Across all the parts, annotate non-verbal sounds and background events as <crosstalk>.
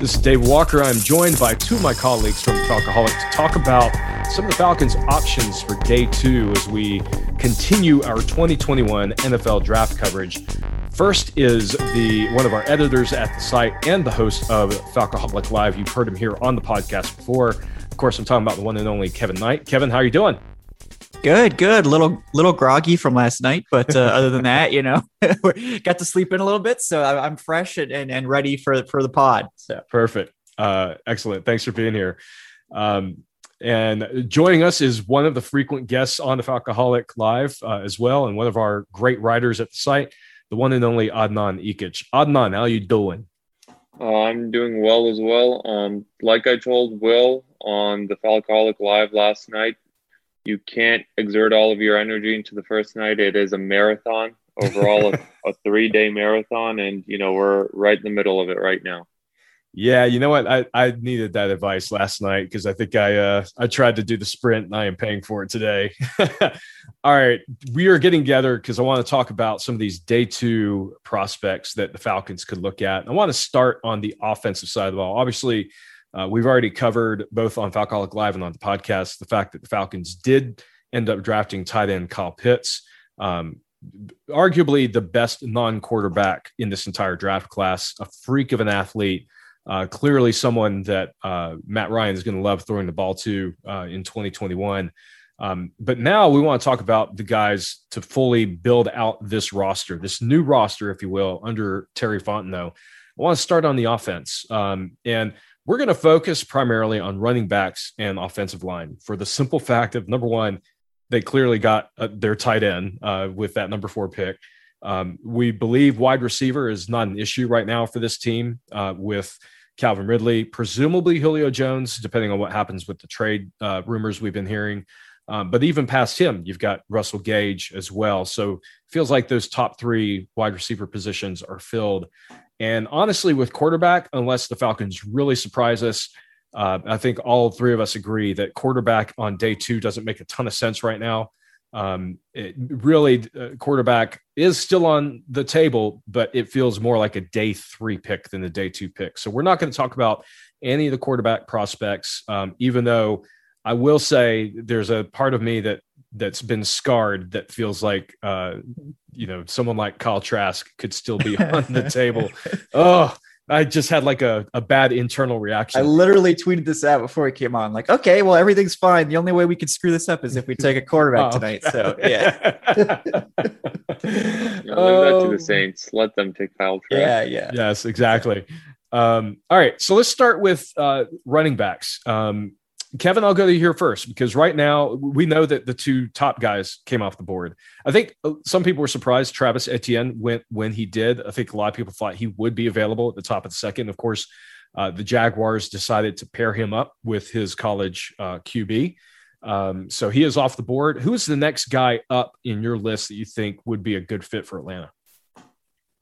This is Dave Walker. I'm joined by two of my colleagues from Falcoholic to talk about some of the Falcons' options for day two as we continue our 2021 NFL draft coverage. First is the one of our editors at the site and the host of Falcoholic Live. You've heard him here on the podcast before. Of course, I'm talking about the one and only Kevin Knight. Kevin, how are you doing? Good, good. Little little groggy from last night, but uh, other than that, you know, <laughs> got to sleep in a little bit, so I'm fresh and, and, and ready for for the pod. So perfect, uh, excellent. Thanks for being here. Um, and joining us is one of the frequent guests on the Falcoholic Live uh, as well, and one of our great writers at the site, the one and only Adnan Ikic. Adnan, how you doing? Uh, I'm doing well as well. Um, like I told Will on the Falcoholic Live last night, you can't exert all of your energy into the first night. It is a marathon overall, a, <laughs> a three day marathon, and you know we're right in the middle of it right now. Yeah, you know what? I, I needed that advice last night because I think I uh, I tried to do the sprint and I am paying for it today. <laughs> All right, we are getting together because I want to talk about some of these day two prospects that the Falcons could look at. I want to start on the offensive side of the ball. Obviously, uh, we've already covered both on Falcoholic Live and on the podcast the fact that the Falcons did end up drafting tight end Kyle Pitts, um, arguably the best non quarterback in this entire draft class, a freak of an athlete. Uh, clearly, someone that uh, Matt Ryan is going to love throwing the ball to uh, in 2021. Um, but now we want to talk about the guys to fully build out this roster, this new roster, if you will, under Terry Fontenot. I want to start on the offense. Um, and we're going to focus primarily on running backs and offensive line for the simple fact of number one, they clearly got uh, their tight end uh, with that number four pick. Um, we believe wide receiver is not an issue right now for this team uh, with Calvin Ridley, presumably Julio Jones, depending on what happens with the trade uh, rumors we've been hearing. Um, but even past him, you've got Russell Gage as well. So feels like those top three wide receiver positions are filled. And honestly, with quarterback, unless the Falcons really surprise us, uh, I think all three of us agree that quarterback on day two doesn't make a ton of sense right now. Um, it really, uh, quarterback is still on the table, but it feels more like a day three pick than a day two pick. So we're not going to talk about any of the quarterback prospects, um, even though I will say there's a part of me that that's been scarred that feels like uh, you know someone like Kyle Trask could still be <laughs> on the table. Oh, I just had like a, a bad internal reaction. I literally tweeted this out before he came on. Like, okay, well, everything's fine. The only way we could screw this up is if we take a quarterback <laughs> oh, tonight. So yeah. <laughs> leave that to the um, Saints. Let them take Kyle Trask. Yeah, yeah. Yes, exactly. Um, all right, so let's start with uh, running backs. Um, Kevin, I'll go to you here first because right now we know that the two top guys came off the board. I think uh, some people were surprised Travis Etienne went when he did. I think a lot of people thought he would be available at the top of the second. Of course, uh, the Jaguars decided to pair him up with his college uh, QB. Um, so he is off the board. Who is the next guy up in your list that you think would be a good fit for Atlanta?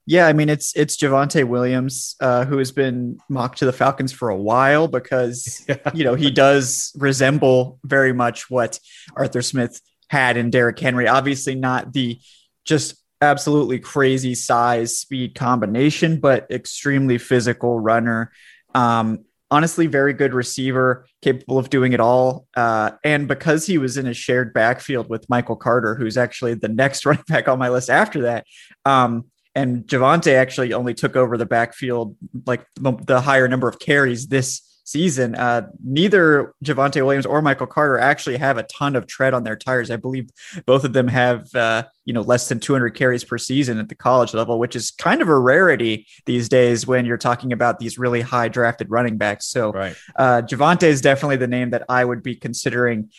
Yeah, I mean it's it's Javonte Williams uh, who has been mocked to the Falcons for a while because <laughs> yeah. you know he does resemble very much what Arthur Smith had in Derrick Henry. Obviously, not the just absolutely crazy size speed combination, but extremely physical runner. Um, honestly, very good receiver, capable of doing it all. Uh, and because he was in a shared backfield with Michael Carter, who's actually the next <laughs> running back on my list after that. Um, and Javonte actually only took over the backfield, like the, higher number of carries this season. Uh, neither Javonte Williams or Michael Carter actually have a ton of tread on their tires. I believe both of them have, uh, you know, less than 200 carries per season at the college level, which is kind of a rarity these days when you're talking about these really high drafted running backs. So right. uh, Javonte is definitely the name that I would be considering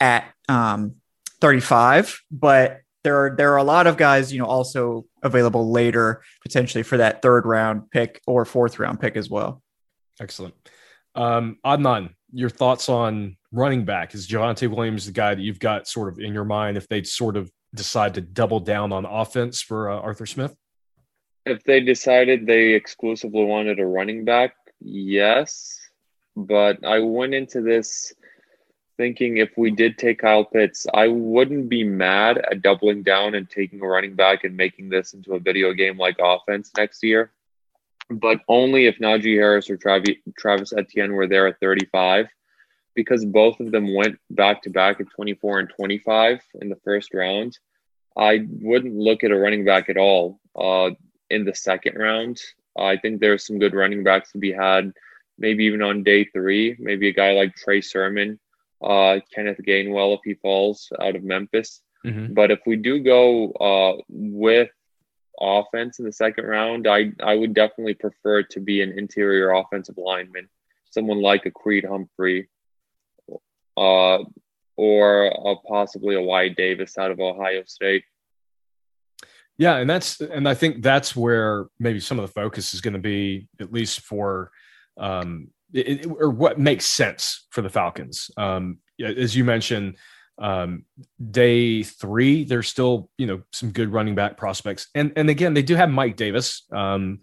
at um, 35, but there are there are a lot of guys, you know, also available later potentially for that third round pick or fourth round pick as well. Excellent. Um, Adnan, your thoughts on running back? Is Javonte Williams the guy that you've got sort of in your mind if they'd sort of decide to double down on offense for uh, Arthur Smith? If they decided they exclusively wanted a running back, yes. But I went into this thinking if we did take Kyle Pitts, I wouldn't be mad at doubling down and taking a running back and making this into a video game like offense next year. But only if Najee Harris or Travis, Travis Etienne were there at 35, because both of them went back to back at 24 and 25 in the first round. I wouldn't look at a running back at all uh, in the second round. I think there's some good running backs to be had, maybe even on day three. Maybe a guy like Trey Sermon uh, Kenneth Gainwell if he falls out of Memphis. Mm-hmm. But if we do go uh, with offense in the second round, I I would definitely prefer to be an interior offensive lineman, someone like a Creed Humphrey, uh, or a, possibly a Wyatt Davis out of Ohio State. Yeah, and that's and I think that's where maybe some of the focus is going to be, at least for um, it, or what makes sense for the Falcons. Um, as you mentioned, um, day three, there's still you know some good running back prospects, and and again they do have Mike Davis. Um,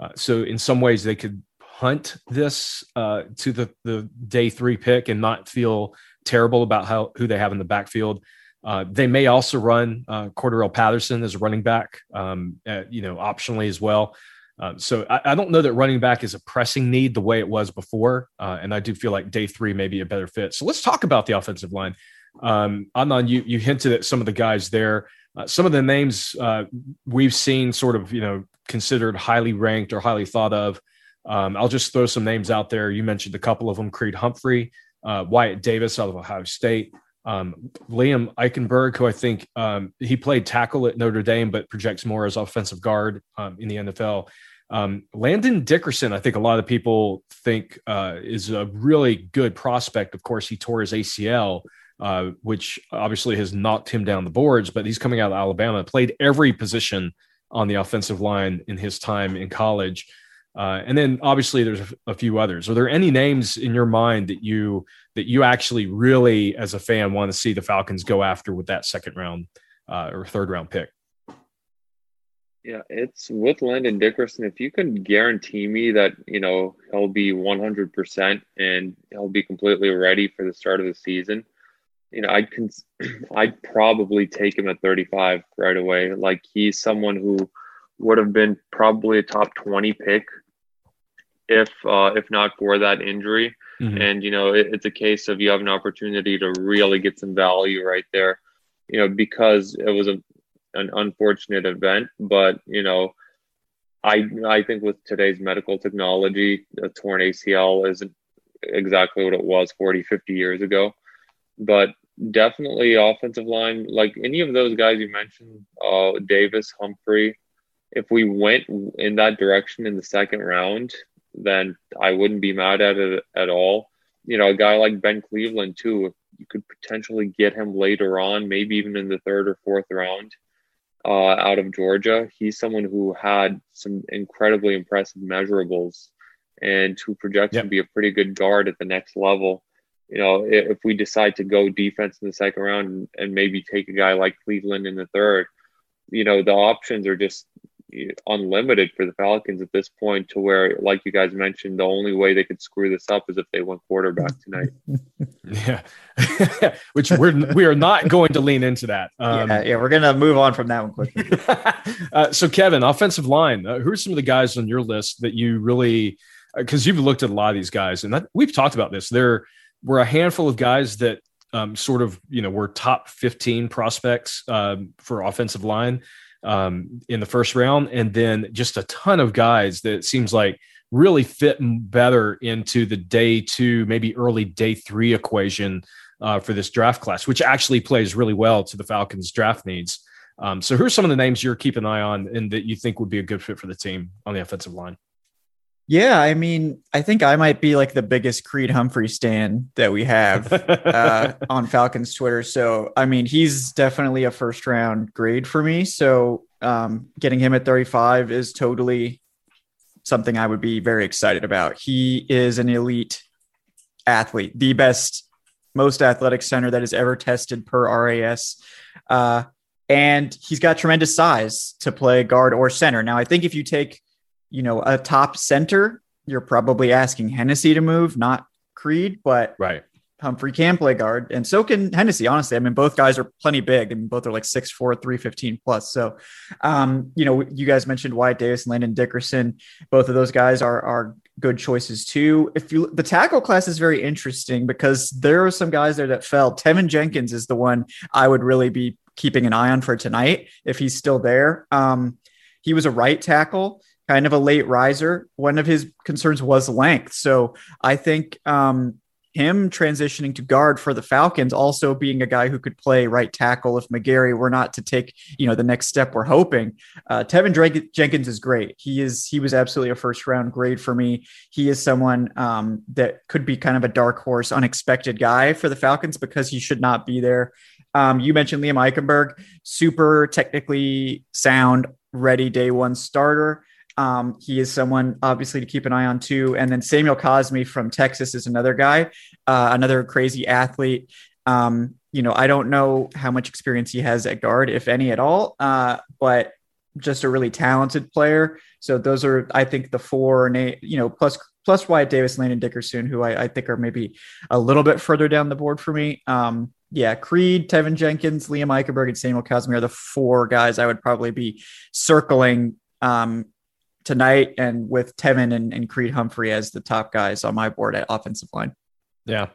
uh, so in some ways they could hunt this uh, to the the day three pick and not feel terrible about how who they have in the backfield. Uh, they may also run uh, Cordarrelle Patterson as a running back, um, at, you know, optionally as well. Um, so I, I, don't know that running back is a pressing need the way it was before, uh, and I do feel like day three may be a better fit. So let's talk about the offensive line. Um, Adnan, you you hinted at some of the guys there. Uh, some of the names uh, we've seen sort of you know considered highly ranked or highly thought of. Um, I'll just throw some names out there. You mentioned a couple of them: Creed Humphrey, uh, Wyatt Davis out of Ohio State. Um, Liam Eichenberg, who I think um, he played tackle at Notre Dame, but projects more as offensive guard um, in the NFL. Um, Landon Dickerson, I think a lot of people think uh, is a really good prospect. Of course, he tore his ACL, uh, which obviously has knocked him down the boards, but he's coming out of Alabama, played every position on the offensive line in his time in college. Uh, and then obviously there's a, a, few others. Are there any names in your mind that you that you actually really, as a fan, want to see the Falcons go after with that second round uh, or third round pick? Yeah, it's with Landon Dickerson. If you can guarantee me that, you know, he'll be 100% and he'll be completely ready for the start of the season, you know, I'd cons- <clears throat> I'd probably take him at 35 right away. Like he's someone who would have been probably a top 20 pick if uh, if not for that injury. Mm-hmm. And you know, it, it's a case of you have an opportunity to really get some value right there. You know, because it was a an unfortunate event, but you know, I I think with today's medical technology, a torn ACL isn't exactly what it was 40, 50 years ago. But definitely offensive line, like any of those guys you mentioned, uh, Davis, Humphrey, if we went in that direction in the second round, then I wouldn't be mad at it at all. You know, a guy like Ben Cleveland too, you could potentially get him later on, maybe even in the third or fourth round uh, out of Georgia. He's someone who had some incredibly impressive measurables and who projects yep. to be a pretty good guard at the next level. You know, if, we decide to go defense in the second round and, and maybe take a guy like Cleveland in the third, you know, the options are just unlimited for the Falcons at this point to where, like you guys mentioned, the only way they could screw this up is if they went quarterback tonight. <laughs> yeah, <laughs> which we're we are not going to lean into that. Um, yeah, yeah, we're gonna move on from that one quickly. <laughs> uh, so, Kevin, offensive line. Uh, who are some of the guys on your list that you really? Because uh, you've looked at a lot of these guys, and that, we've talked about this. There were a handful of guys that um, sort of, you know, were top 15 prospects um, for offensive line um, in the first round, and then just a ton of guys that seems like really fit better into the day two, maybe early day three equation uh, for this draft class, which actually plays really well to the Falcons' draft needs. Um, so, who are some of the names you're keeping an eye on and that you think would be a good fit for the team on the offensive line? Yeah, I mean, I think I might be like the biggest Creed Humphrey stan that we have uh, <laughs> on Falcons Twitter. So, I mean, he's definitely a first round grade for me. So, um, getting him at 35 is totally something I would be very excited about. He is an elite athlete, the best, most athletic center that has ever tested per RAS. Uh, and he's got tremendous size to play guard or center. Now, I think if you take you know, a top center, you're probably asking Hennessy to move, not Creed, but right. Humphrey can play guard, and so can Hennessy. Honestly, I mean, both guys are plenty big. I mean, both are like 6'4", 315 plus. So, um, you know, you guys mentioned Wyatt Davis and Landon Dickerson. Both of those guys are are good choices too. If you the tackle class is very interesting because there are some guys there that fell. Teven Jenkins is the one I would really be keeping an eye on for tonight if he's still there. Um, he was a right tackle kind of a late riser. One of his concerns was length. So I think um, him transitioning to guard for the Falcons, also being a guy who could play right tackle if McGary were not to take, you know, the next step we're hoping. Uh, Teven Drake- Jenkins is great. He is he was absolutely a first round grade for me. He is someone um, that could be kind of a dark horse, unexpected guy for the Falcons because he should not be there. Um, you mentioned Liam Eichenberg, super technically sound, ready day one starter. Um, he is someone obviously to keep an eye on too. And then Samuel Cosmi from Texas is another guy, uh, another crazy athlete. Um, you know, I don't know how much experience he has at guard, if any at all, uh, but just a really talented player. So those are, I think, the four, you know, plus plus Wyatt Davis, Landon Dickerson, who I, I, think are maybe a little bit further down the board for me. Um, yeah, Creed, Teven Jenkins, Liam Eichenberg, and Samuel Cosmi are the four guys I would probably be circling um, tonight and with Teven and, and Creed Humphrey as the top guys on my board at offensive line. Yeah.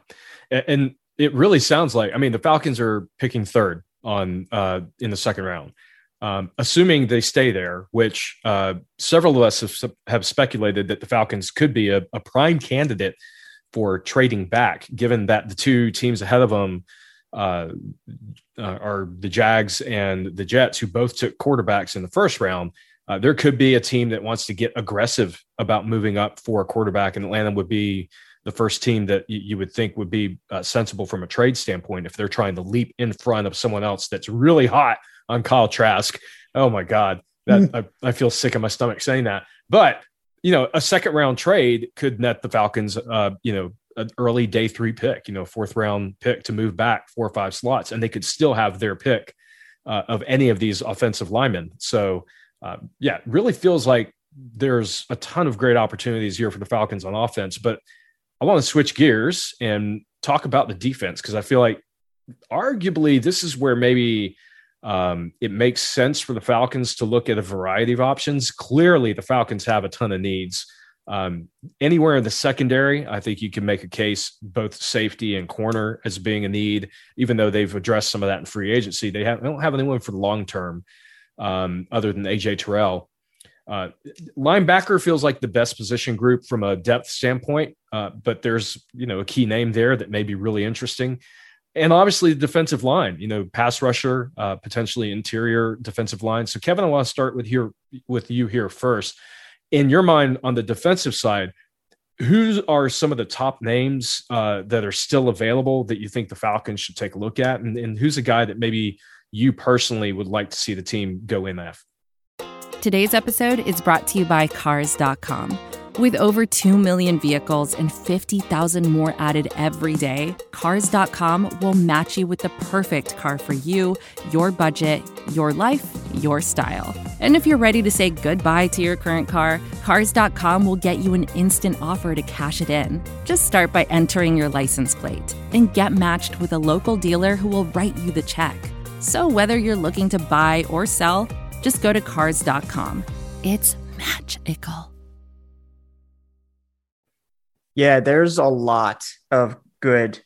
And it really sounds like, I mean, the Falcons are picking third on uh, in the second round. Um, assuming they stay there, which uh, several of us have, have, speculated that the Falcons could be a, a, prime candidate for trading back, given that the two teams ahead of them uh, uh are the Jags and the Jets, who both took quarterbacks in the first round. Uh, there could be a team that wants to get aggressive about moving up for a quarterback, and Atlanta would be the first team that y- you would think would be uh, sensible from a trade standpoint if they're trying to leap in front of someone else that's really hot on Kyle Trask. Oh my God, that mm. I, I, feel sick in my stomach saying that. But you know, a second round trade could net the Falcons, uh, you know, an early day three pick, you know, fourth round pick to move back four or five slots, and they could still have their pick uh, of any of these offensive linemen. So uh, yeah, really feels like there's a ton of great opportunities here for the Falcons on offense. But I want to switch gears and talk about the defense because I feel like arguably this is where maybe um, it makes sense for the Falcons to look at a variety of options. Clearly, the Falcons have a ton of needs. Um, anywhere in the secondary, I think you can make a case both safety and corner as being a need, even though they've addressed some of that in free agency. They, have, they don't have anyone for the long term um, other than AJ Terrell. Uh, linebacker feels like the best position group from a depth standpoint, uh, but there's you know a key name there that may be really interesting, and obviously the defensive line. You know, pass rusher, uh, potentially interior defensive line. So Kevin, I want to start with here with you here first. In your mind, on the defensive side, who are some of the top names uh, that are still available that you think the Falcons should take a look at, and, and who's a guy that maybe you personally would like to see the team go in MF. Today's episode is brought to you by Cars.com. With over 2 million vehicles and 50,000 more added every day, Cars.com will match you with the perfect car for you, your budget, your life, your style. And if you're ready to say goodbye to your current car, Cars.com will get you an instant offer to cash it in. Just start by entering your license plate and get matched with a local dealer who will write you the check. So whether you're looking to buy or sell, just go to cars.com. It's magical. Yeah, there's a lot of good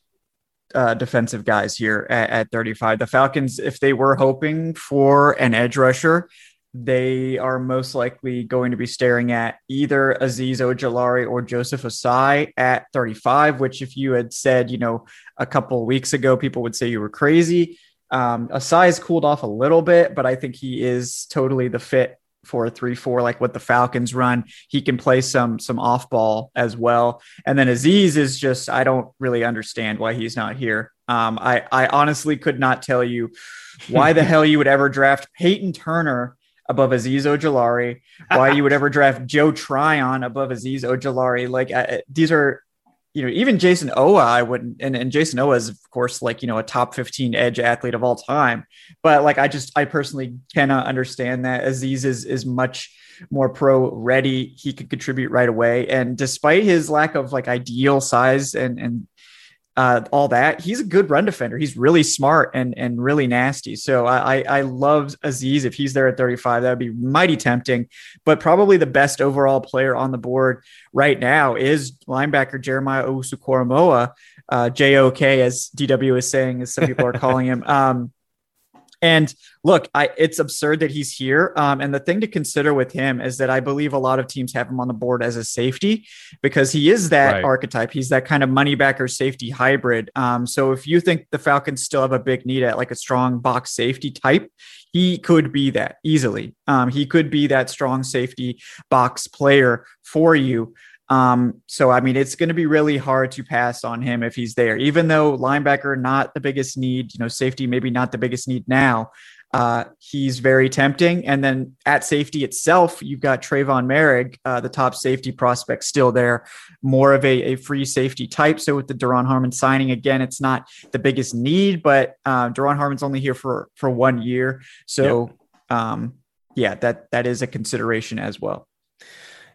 uh, defensive guys here at, at 35. The Falcons, if they were hoping for an edge rusher, they are most likely going to be staring at either Azeez Ojulari or Joseph Ossai at 35, which if you had said, you know, a couple weeks ago, people would say you were crazy. Um, has cooled off a little bit, but I think he is totally the fit for a three four like what the Falcons run. He can play some some off ball as well. And then Azeez is just I don't really understand why he's not here. Um, I I honestly could not tell you why the hell you would ever draft Peyton Turner above Azeez Ojulari, why you would ever draft Joe Tryon above Azeez Ojulari. Like uh, these are you know, even Jayson Oweh, I wouldn't, and, and Jayson Oweh is, of course, like, you know, a top 15 edge athlete of all time. But like, I just, I personally cannot understand that. Azeez is, is much more pro ready. He could contribute right away. And despite his lack of like ideal size and, and uh, all that. He's a good run defender. He's really smart and and really nasty. So I I love Azeez If he's there at 35, that would be mighty tempting. But probably the best overall player on the board right now is linebacker Jeremiah Owusu-Koramoah, uh, JOK, as DW is saying, as some people are <laughs> calling him. Um, and look, I, it's absurd that he's here. Um, and the thing to consider with him is that I believe a lot of teams have him on the board as a safety because he is that right. archetype. He's that kind of money backer safety hybrid. Um, so if you think the Falcons still have a big need at like a strong box safety type, he could be that easily. Um, he could be that strong safety box player for you. Um, so I mean, it's going to be really hard to pass on him if he's there, even though linebacker not the biggest need, you know, safety maybe not the biggest need now. Uh, he's very tempting. And then at safety itself, you've got Trevon Moehrig, uh, the top safety prospect, still there, more of a, a free safety type. So with the Duron Harmon signing, again, it's not the biggest need, but uh, Duron Harmon's only here for for one year. So yep. um, yeah, that that is a consideration as well.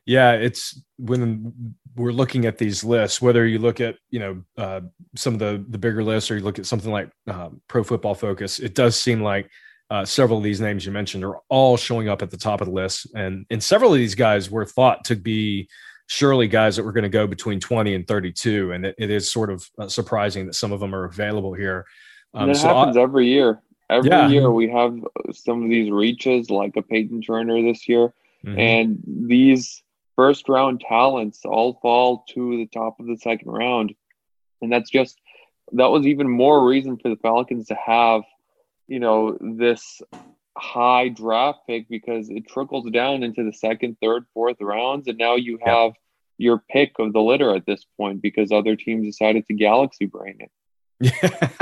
Yeah, it's when we're looking at these lists, whether you look at you know uh, some of the the bigger lists or you look at something like uh, Pro Football Focus, it does seem like uh, several of these names you mentioned are all showing up at the top of the list, and and several of these guys were thought to be surely guys that were going to go between 20 and 32 and it, it is sort of uh, surprising that some of them are available here. Um, it so happens I, every year. Every yeah. year we have some of these reaches like a peyton turner this year. Mm-hmm. and these first round talents all fall to the top of the second round. And that's just, that was even more reason for the Falcons to have, you know, this high draft pick because it trickles down into the second, third, fourth rounds. And now you have yeah. your pick of the litter at this point because other teams decided to galaxy brain it.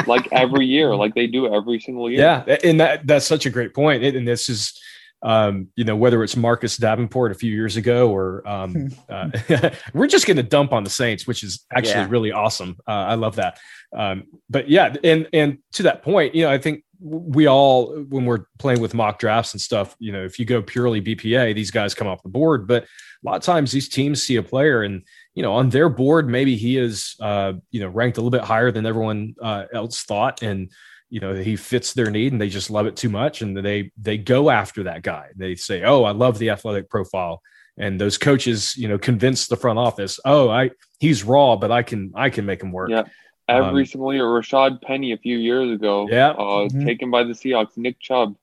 like every year, <laughs> like they do every single year. Yeah, and that that's such a great point. And this is um, you know, whether it's Marcus Davenport a few years ago or um, uh, <laughs> we're just going to dump on the Saints, which is actually yeah. really awesome. Uh, I love that. Um, but yeah, and and to that point, you know, I think we all when we're playing with mock drafts and stuff, you know, if you go purely BPA, these guys come off the board. But a lot of times these teams see a player and you know on their board maybe he is uh, you know ranked a little bit higher than everyone uh, else thought and you know he fits their need and they just love it too much. And they they go after that guy. They say oh i love the athletic profile. And those coaches you know convince the front office oh i he's raw but i can i can make him work. Yeah. Every um, single year rashad penny a few years ago yeah. uh, mm-hmm. taken by the seahawks. Nick chubb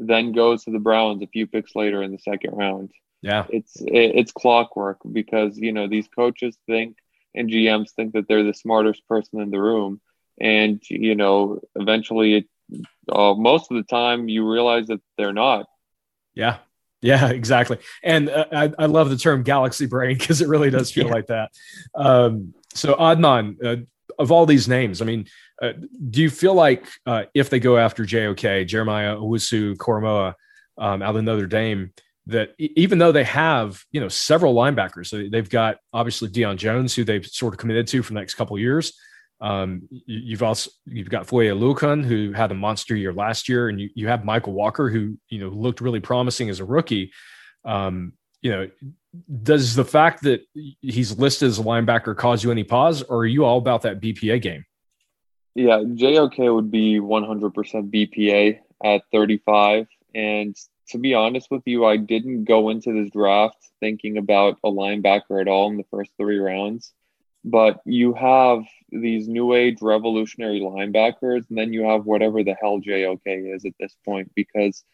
then goes to the browns a few picks later in the second round. Yeah. It's it's clockwork because you know these coaches think and gms think that they're the smartest person in the room and you know eventually it uh, most of the time you realize that they're not. Yeah. Yeah <laughs> exactly. And uh, I, I love the term galaxy brain <laughs> because it really does feel yeah. like that. Um, so adnan uh, of all these names i mean uh, do you feel like uh, if they go after jok jeremiah Owusu-Koramoah um, out of notre dame that even though they have you know several linebackers so they've got obviously Deion Jones who they've sort of committed to for the next couple years um, you've also you've got Foye Oluokun, who had a monster year last year, and you, you have Mykal Walker, who you know looked really promising as a rookie. Um, you know, does the fact that he's listed as a linebacker cause you any pause, or are you all about that BPA game? Yeah, JOK would be 100% BPA at 35. And to be honest with you, I didn't go into this draft thinking about a linebacker at all in the first three rounds but you have these new age revolutionary linebackers, and then you have whatever the hell JOK is at this point because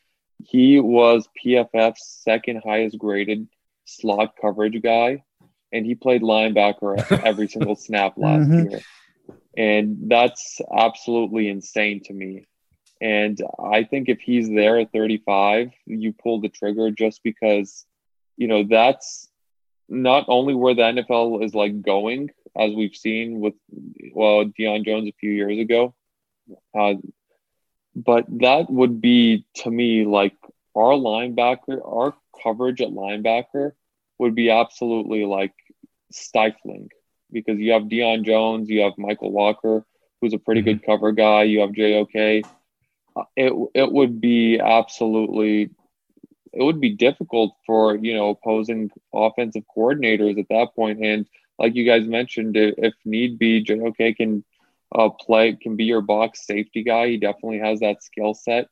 he was PFF's second highest graded slot coverage guy, and he played linebacker <laughs> every single snap last mm-hmm. year. And that's absolutely insane to me. And I think if he's there at 35, you pull the trigger just because, you know, that's not only where the NFL is like going, as we've seen with, well, Deion Jones a few years ago, uh, but that would be to me like our linebacker, our coverage at linebacker would be absolutely like stifling because you have Deion Jones, you have Mykal Walker, who's a pretty mm-hmm. good cover guy, you have JOK. Uh, it it would be absolutely it would be difficult for you know opposing offensive coordinators at that point and like you guys mentioned if need be JOK can uh, play can be your box safety guy he definitely has that skill set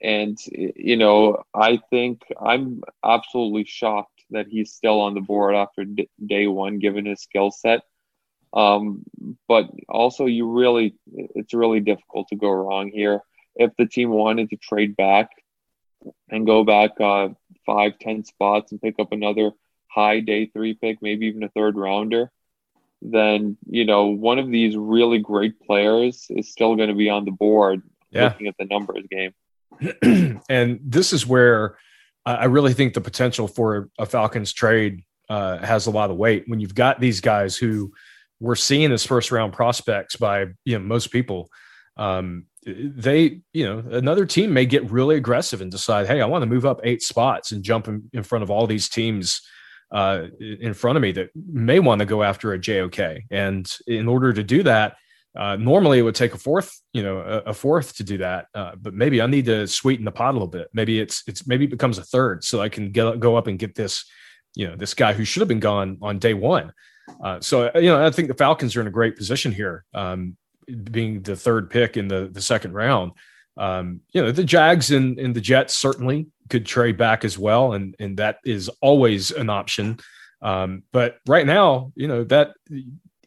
and you know I think I'm absolutely shocked that he's still on the board after d- day one, given his skill set. Um, but also, you really, it's really difficult to go wrong here. If the team wanted to trade back and go back uh, five, ten spots and pick up another high day three pick, maybe even a third rounder, then you know one of these really great players is still going to be on the board. Yeah. Looking at the numbers game, <clears throat> and this is where I really think the potential for a Falcons trade uh, has a lot of weight when you've got these guys who we're seeing as first round prospects by you know most people. Um, they, you know, another team may get really aggressive and decide, hey, I want to move up eight spots and jump in, in front of all these teams uh, in front of me that may want to go after a JOK. And in order to do that, uh, normally, it would take a fourth, you know, a, a fourth to do that. Uh, but maybe I need to sweeten the pot a little bit. Maybe it's it's maybe it becomes a third, so I can get, go up and get this, you know, this guy who should have been gone on day one. Uh, so you know, I think the Falcons are in a great position here, um, being the third pick in the the second round. Um, you know, the Jags and, and the Jets certainly could trade back as well, and and that is always an option. Um, but right now, you know that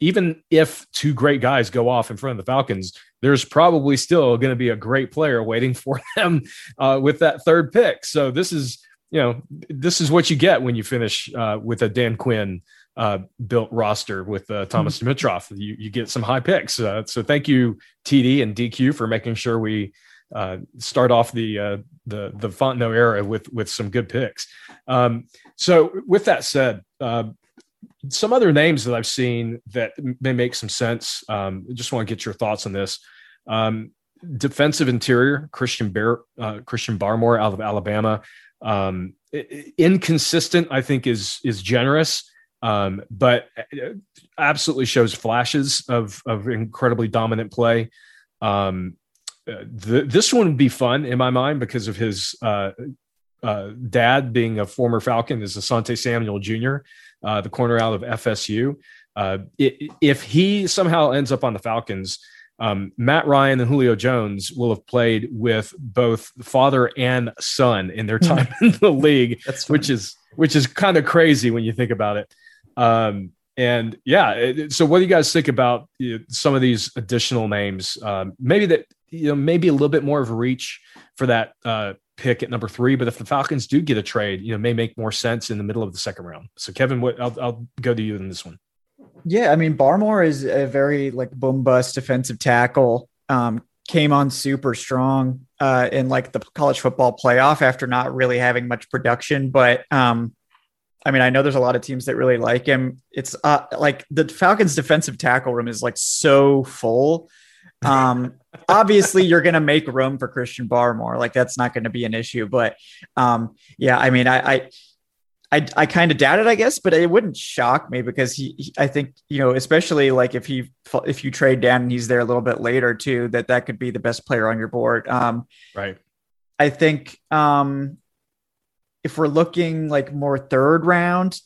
even if two great guys go off in front of the Falcons, there's probably still going to be a great player waiting <laughs> for them uh, with that third pick. So this is, you know, this is what you get when you finish uh, with a Dan Quinn uh, built roster with uh, Thomas mm-hmm. You, you get some high picks. Uh, so thank you, TD and DQ, for making sure we uh, start off the uh, the the Fontenot era with with some good picks. Um, so with that said, uh, some other names that I've seen that may make some sense. Um, just want to get your thoughts on this. Um, defensive interior, Christian Bear, uh, Christian Barmore out of Alabama. Um, inconsistent, I think, is is generous, um, but uh, absolutely shows flashes of of incredibly dominant play. Um, the, this one would be fun in my mind because of his uh, uh, dad being a former Falcon is Asante Samuel Jr uh, the corner out of FSU. Uh, it, if he somehow ends up on the Falcons, um, Matt Ryan and Julio Jones will have played with both father and son in their time <laughs> in the league, which is which is kind of crazy when you think about it. Um, and yeah, it, so what do you guys think about you know, some of these additional names? Um, maybe that you know maybe a little bit more of a reach for that uh, pick at number three. But if the Falcons do get a trade, you know, may make more sense in the middle of the second round. So Kevin, what I'll, I'll go to you in this one. Yeah, I mean Barmore is a very like boom bust defensive tackle. Um, came on super strong uh, in like the college football playoff after not really having much production, but um, I mean, I know there's a lot of teams that really like him. It's uh, like the Falcons' defensive tackle room is like so full um, obviously, you're going to make room for Christian Barmore. Like that's not going to be an issue. But um, yeah, I mean, I, I I, I kind of doubt it, I guess, but it wouldn't shock me because he, he, I think, you know, especially like if he, if you trade down and he's there a little bit later too, that that could be the best player on your board. Um, right. I think, um, if we're looking like more third round,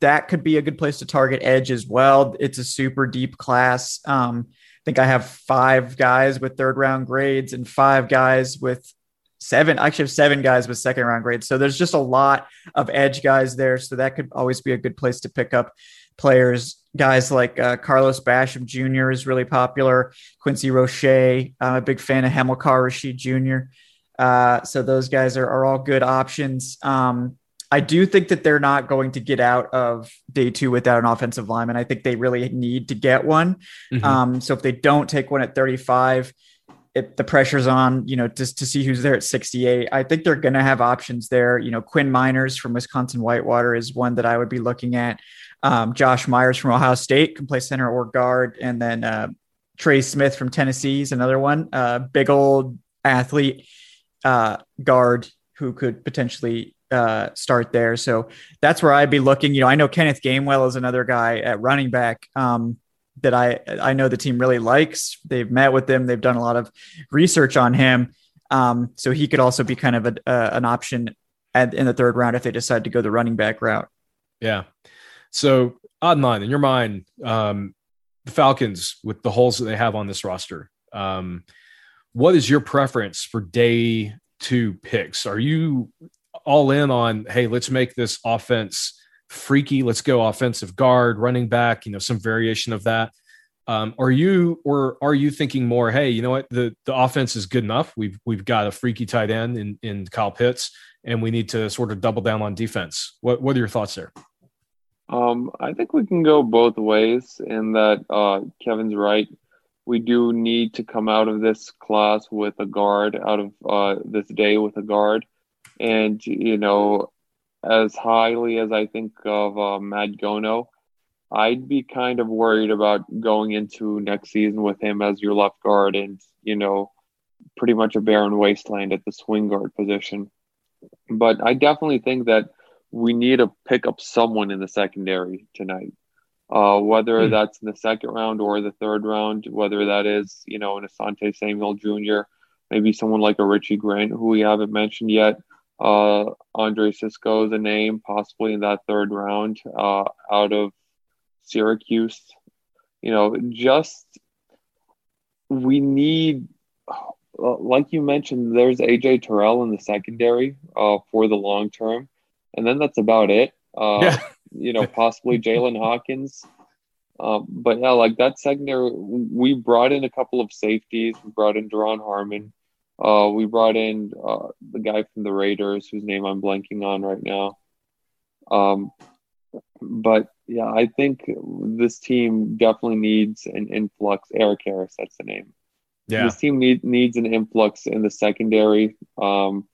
that could be a good place to target edge as well. It's a super deep class. Um, think I have five guys with third round grades and five guys with seven. I actually have seven guys with second round grades. So there's just a lot of edge guys there. So that could always be a good place to pick up players. Guys like uh, Carlos Basham Jr. is really popular. Quincy Roche. I'm a big fan of Hamilcar Rashed Jr. Uh, so those guys are, are all good options. Um, I do think that they're not going to get out of day two without an offensive lineman. I think they really need to get one. Mm-hmm. Um, so if they don't take one at 35, it, the pressure's on, you know, just to see who's there at 68. I think they're going to have options there. You know, Quinn Meinerz from Wisconsin Whitewater is one that I would be looking at. Um, Josh Myers from Ohio State can play center or guard. And then uh, Trey Smith from Tennessee is another one. Uh, big old athlete uh, guard who could potentially uh, start there. So that's where I'd be looking. You know, I know Kenneth Gainwell is another guy at running back um, that I I know the team really likes. They've met with him. They've done a lot of research on him. Um, so he could also be kind of a, uh, an option at, in the third round if they decide to go the running back route. Yeah. So Adnan, in your mind, um, the Falcons with the holes that they have on this roster. Um, what is your preference for day two picks? Are you all in on, hey, let's make this offense freaky. Let's go offensive guard, running back, you know, some variation of that. Um, are you or are you thinking more, hey, you know what, the the offense is good enough. We've we've got a freaky tight end in in Kyle Pitts, and we need to sort of double down on defense. What what are your thoughts there? Um, I think we can go both ways in that uh, Kevin's right. We do need to come out of this class with a guard, out of uh, this day with a guard. And, you know, as highly as I think of uh, Matt Gono, I'd be kind of worried about going into next season with him as your left guard and, you know, pretty much a barren wasteland at the swing guard position. But I definitely think that we need to pick up someone in the secondary tonight. Uh, whether mm. that's in the second round or the third round, whether that is, you know, an Asante Samuel Jr., maybe someone like a Richie Grant, who we haven't mentioned yet, uh, Andre Cisco is a name, possibly in that third round uh, out of Syracuse. You know, just we need, uh, like you mentioned, there's AJ Terrell in the secondary uh, for the long term, and then that's about it. Uh, yeah. you know, possibly Jaylinn Hawkins. Um, but yeah, like that secondary, we brought in a couple of safeties. We brought in Duron Harmon. Uh, we brought in uh, the guy from the Raiders, whose name I'm blanking on right now. Um, but yeah, I think this team definitely needs an influx. Erik Harris, that's the name. Yeah, this team need, needs an influx in the secondary. Um,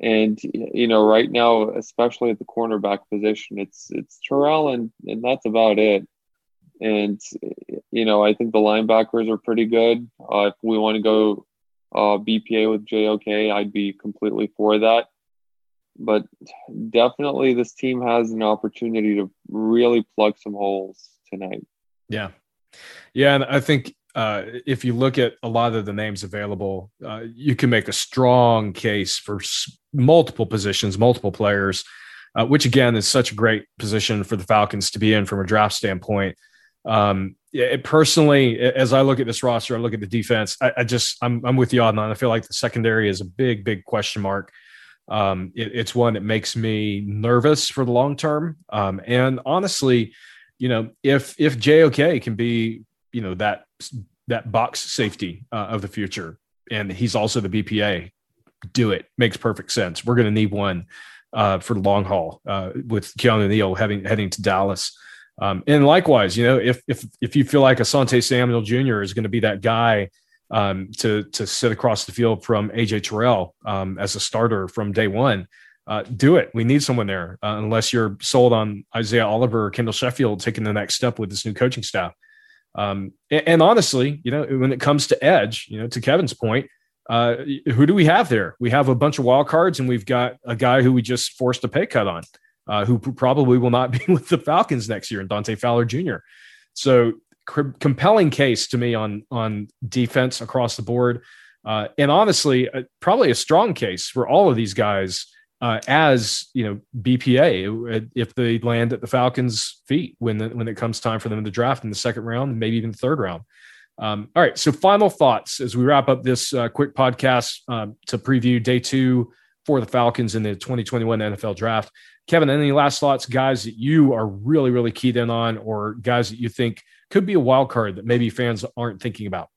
and you know, right now, especially at the cornerback position, it's it's Terrell, and and that's about it. And you know, I think the linebackers are pretty good. Uh, if we want to go uh, BPA with JOK, I'd be completely for that. But definitely, this team has an opportunity to really plug some holes tonight. Yeah. Yeah. And I think uh, if you look at a lot of the names available, uh, you can make a strong case for s- multiple positions, multiple players, uh, which again is such a great position for the Falcons to be in from a draft standpoint. Um, it, personally, as I look at this roster, I look at the defense. I, I just I'm I'm with you on that. I feel like the secondary is a big big question mark. Um, it, it's one that makes me nervous for the long term. Um, and honestly, you know, if if JOK can be you know that that box safety uh, of the future, and he's also the BPA, do it makes perfect sense. We're going to need one uh, for the long haul uh, with Keanu Neal having heading to Dallas. Um, and likewise, you know, if if if you feel like Asante Samuel Jr. is going to be that guy um, to to sit across the field from AJ Terrell um, as a starter from day one, uh, do it. We need someone there, uh, unless you're sold on Isaiah Oliver or Kendall Sheffield taking the next step with this new coaching staff. Um, and, and, honestly, you know, when it comes to edge, you know, to Kevin's point, uh, who do we have there? We have a bunch of wild cards, and we've got a guy who we just forced a pay cut on uh, who probably will not <laughs> be with the Falcons next year, and Dante Fowler Jr. So compelling case to me on on defense across the board, uh, and honestly, uh, probably a strong case for all of these guys uh, as you know BPA uh, if they land at the Falcons' feet when the, when it comes time for them to draft in the second round, maybe even the third round. Um, all right, so final thoughts as we wrap up this uh, quick podcast um, to preview day two for the Falcons in the 2021 NFL Draft. Kevin, any last thoughts, guys that you are really, really keyed in on, or guys that you think could be a wild card that maybe fans aren't thinking about?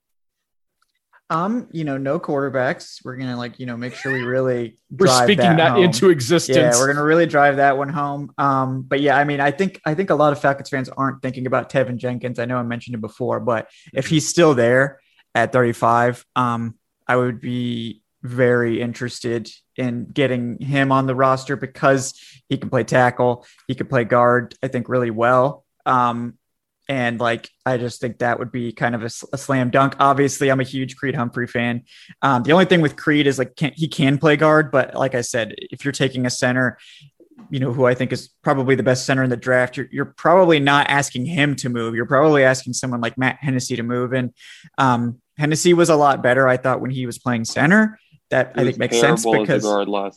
Um, you know, no quarterbacks. We're gonna like, you know, make sure we really we're speaking that, that into existence. Yeah, we're gonna really drive that one home. Um, but yeah, I mean, I think I think a lot of Falcons fans aren't thinking about Teven Jenkins. I know I mentioned it before, but if he's still there at 35, um, I would be very interested in getting him on the roster because he can play tackle, he can play guard, I think really well. Um, and like, I just think that would be kind of a, a slam dunk. Obviously, I'm a huge Creed Humphrey fan. Um, the only thing with Creed is like, can, he can play guard, but like I said, if you're taking a center, you know, who I think is probably the best center in the draft, you're, you're probably not asking him to move. You're probably asking someone like Matt Hennessy to move. And um, Hennessy was a lot better, I thought, when he was playing center. That I think makes sense because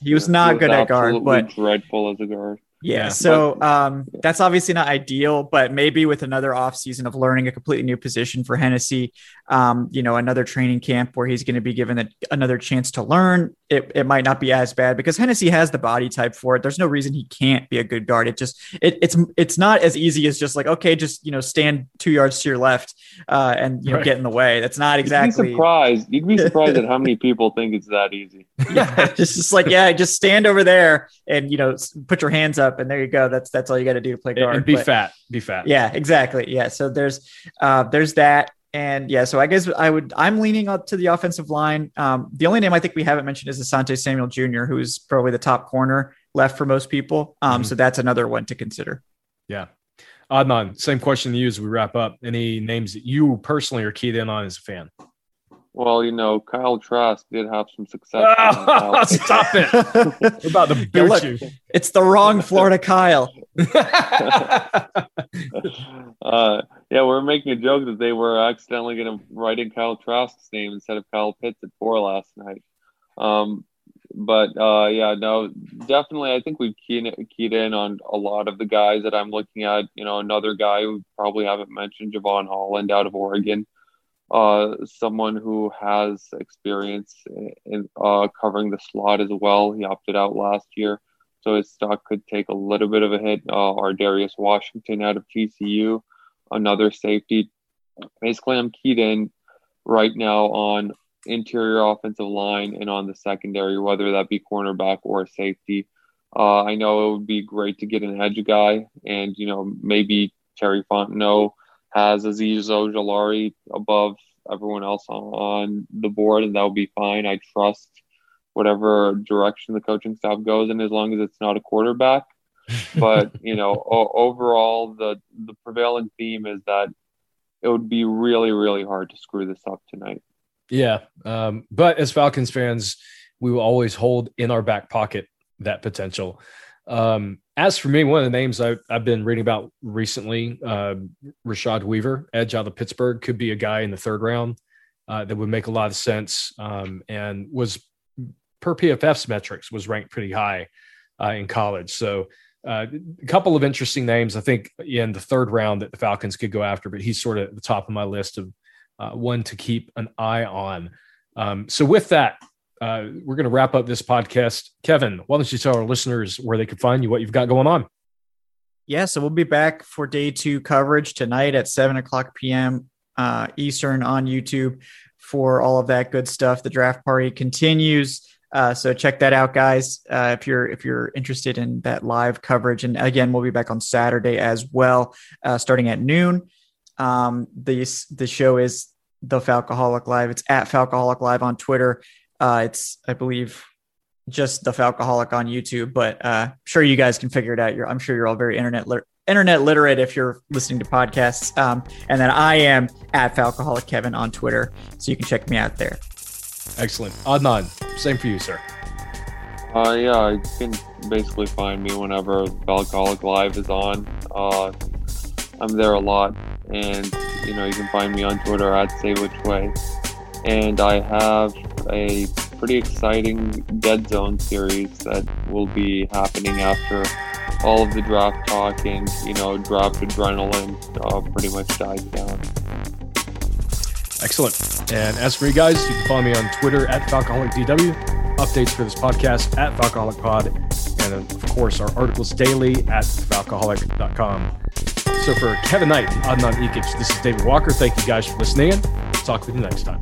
he was not good at guard, but dreadful as a guard. Yeah. So um, that's obviously not ideal, but maybe with another offseason of learning a completely new position for Hennessy, um, you know, another training camp where he's going to be given a, another chance to learn, it, it might not be as bad because Hennessy has the body type for it. There's no reason he can't be a good guard. It just it, it's it's not as easy as just like okay, just you know stand two yards to your left uh, and you know right. get in the way. That's not exactly. You'd be surprised. You'd be <laughs> surprised at how many people think it's that easy. <laughs> yeah, <laughs> it's just like yeah, just stand over there and you know put your hands up and there you go. That's that's all you got to do to play guard. And be but, fat. Be fat. Yeah, exactly. Yeah. So there's uh, there's that. And yeah, so I guess I would I'm leaning up to the offensive line. Um, the only name I think we haven't mentioned is Asante Samuel Jr., who's probably the top corner left for most people. Um, mm-hmm. So that's another one to consider. Yeah. Adnan, same question to you as we wrap up. Any names that you personally are keyed in on as a fan? Well, you know, Kyle Trask did have some success. Oh, <laughs> stop it! <laughs> We're about to boot look, you. It's the wrong Florida Kyle. <laughs> uh, yeah, we're making a joke that they were accidentally going to write in Kyle Trask's name instead of Kyle Pitts at four last night. Um, but uh, yeah, no, definitely. I think we've keyed, keyed in on a lot of the guys that I'm looking at. You know, another guy who probably haven't mentioned, Jevon Holland out of Oregon uh, someone who has experience in uh, covering the slot as well. He opted out last year, so his stock could take a little bit of a hit. Uh, Darius Washington out of TCU, another safety. Basically, I'm keyed in right now on interior offensive line and on the secondary, whether that be cornerback or safety. Uh, I know it would be great to get an edge guy, and you know maybe Terry Fontenot has Azeez Ojulari above everyone else on the board, and that'll be fine. I trust whatever direction the coaching staff goes in, as long as it's not a quarterback. <laughs> but you know, o- overall, the the prevailing theme is that it would be really, really hard to screw this up tonight. Yeah, um, but as Falcons fans, we will always hold in our back pocket that potential. Um, as for me, one of the names I, have been reading about recently, uh, Rashad Weaver, edge out of Pittsburgh, could be a guy in the third round uh, that would make a lot of sense um, and was per PFF's metrics was ranked pretty high uh, in college. So uh, a couple of interesting names, I think, in the third round that the Falcons could go after, but he's sort of at the top of my list of uh, one to keep an eye on. Um, so with that, uh, we're going to wrap up this podcast. Kevin, why don't you tell our listeners where they can find you, what you've got going on? Yeah, so we'll be back for day two coverage tonight at 7 o'clock p.m. Uh, Eastern on YouTube for all of that good stuff. The draft party continues. Uh, so check that out, guys. Uh, if you're if you're interested in that live coverage, and again, we'll be back on Saturday as well, uh, starting at noon. Um, the the show is the Falcoholic Live. It's at Falcoholic Live on Twitter. Uh, it's, I believe, just the Falcoholic on YouTube, but uh, sure you guys can figure it out. You're, I'm sure you're all very internet lit- internet literate if you're listening to podcasts. Um, and then I am at Falcoholic Kevin on Twitter, so you can check me out there. Excellent, Adnan. Same for you, sir. Uh, yeah, you can basically find me whenever Falcoholic Live is on. Uh, I'm there a lot, and you know you can find me on Twitter at Say Which Way and I have a pretty exciting Dead Zone series that will be happening after all of the draft talk and you know draft adrenaline uh, pretty much dies down. Excellent. And as for you guys, you can follow me on Twitter at FalcoholicDW, updates for this podcast at FalcoholicPod, and of course our articles daily at Falcoholic.com. So for Kevin Knight, Adnan Ikic, this is David Walker. Thank you guys for listening in. Talk with you next time.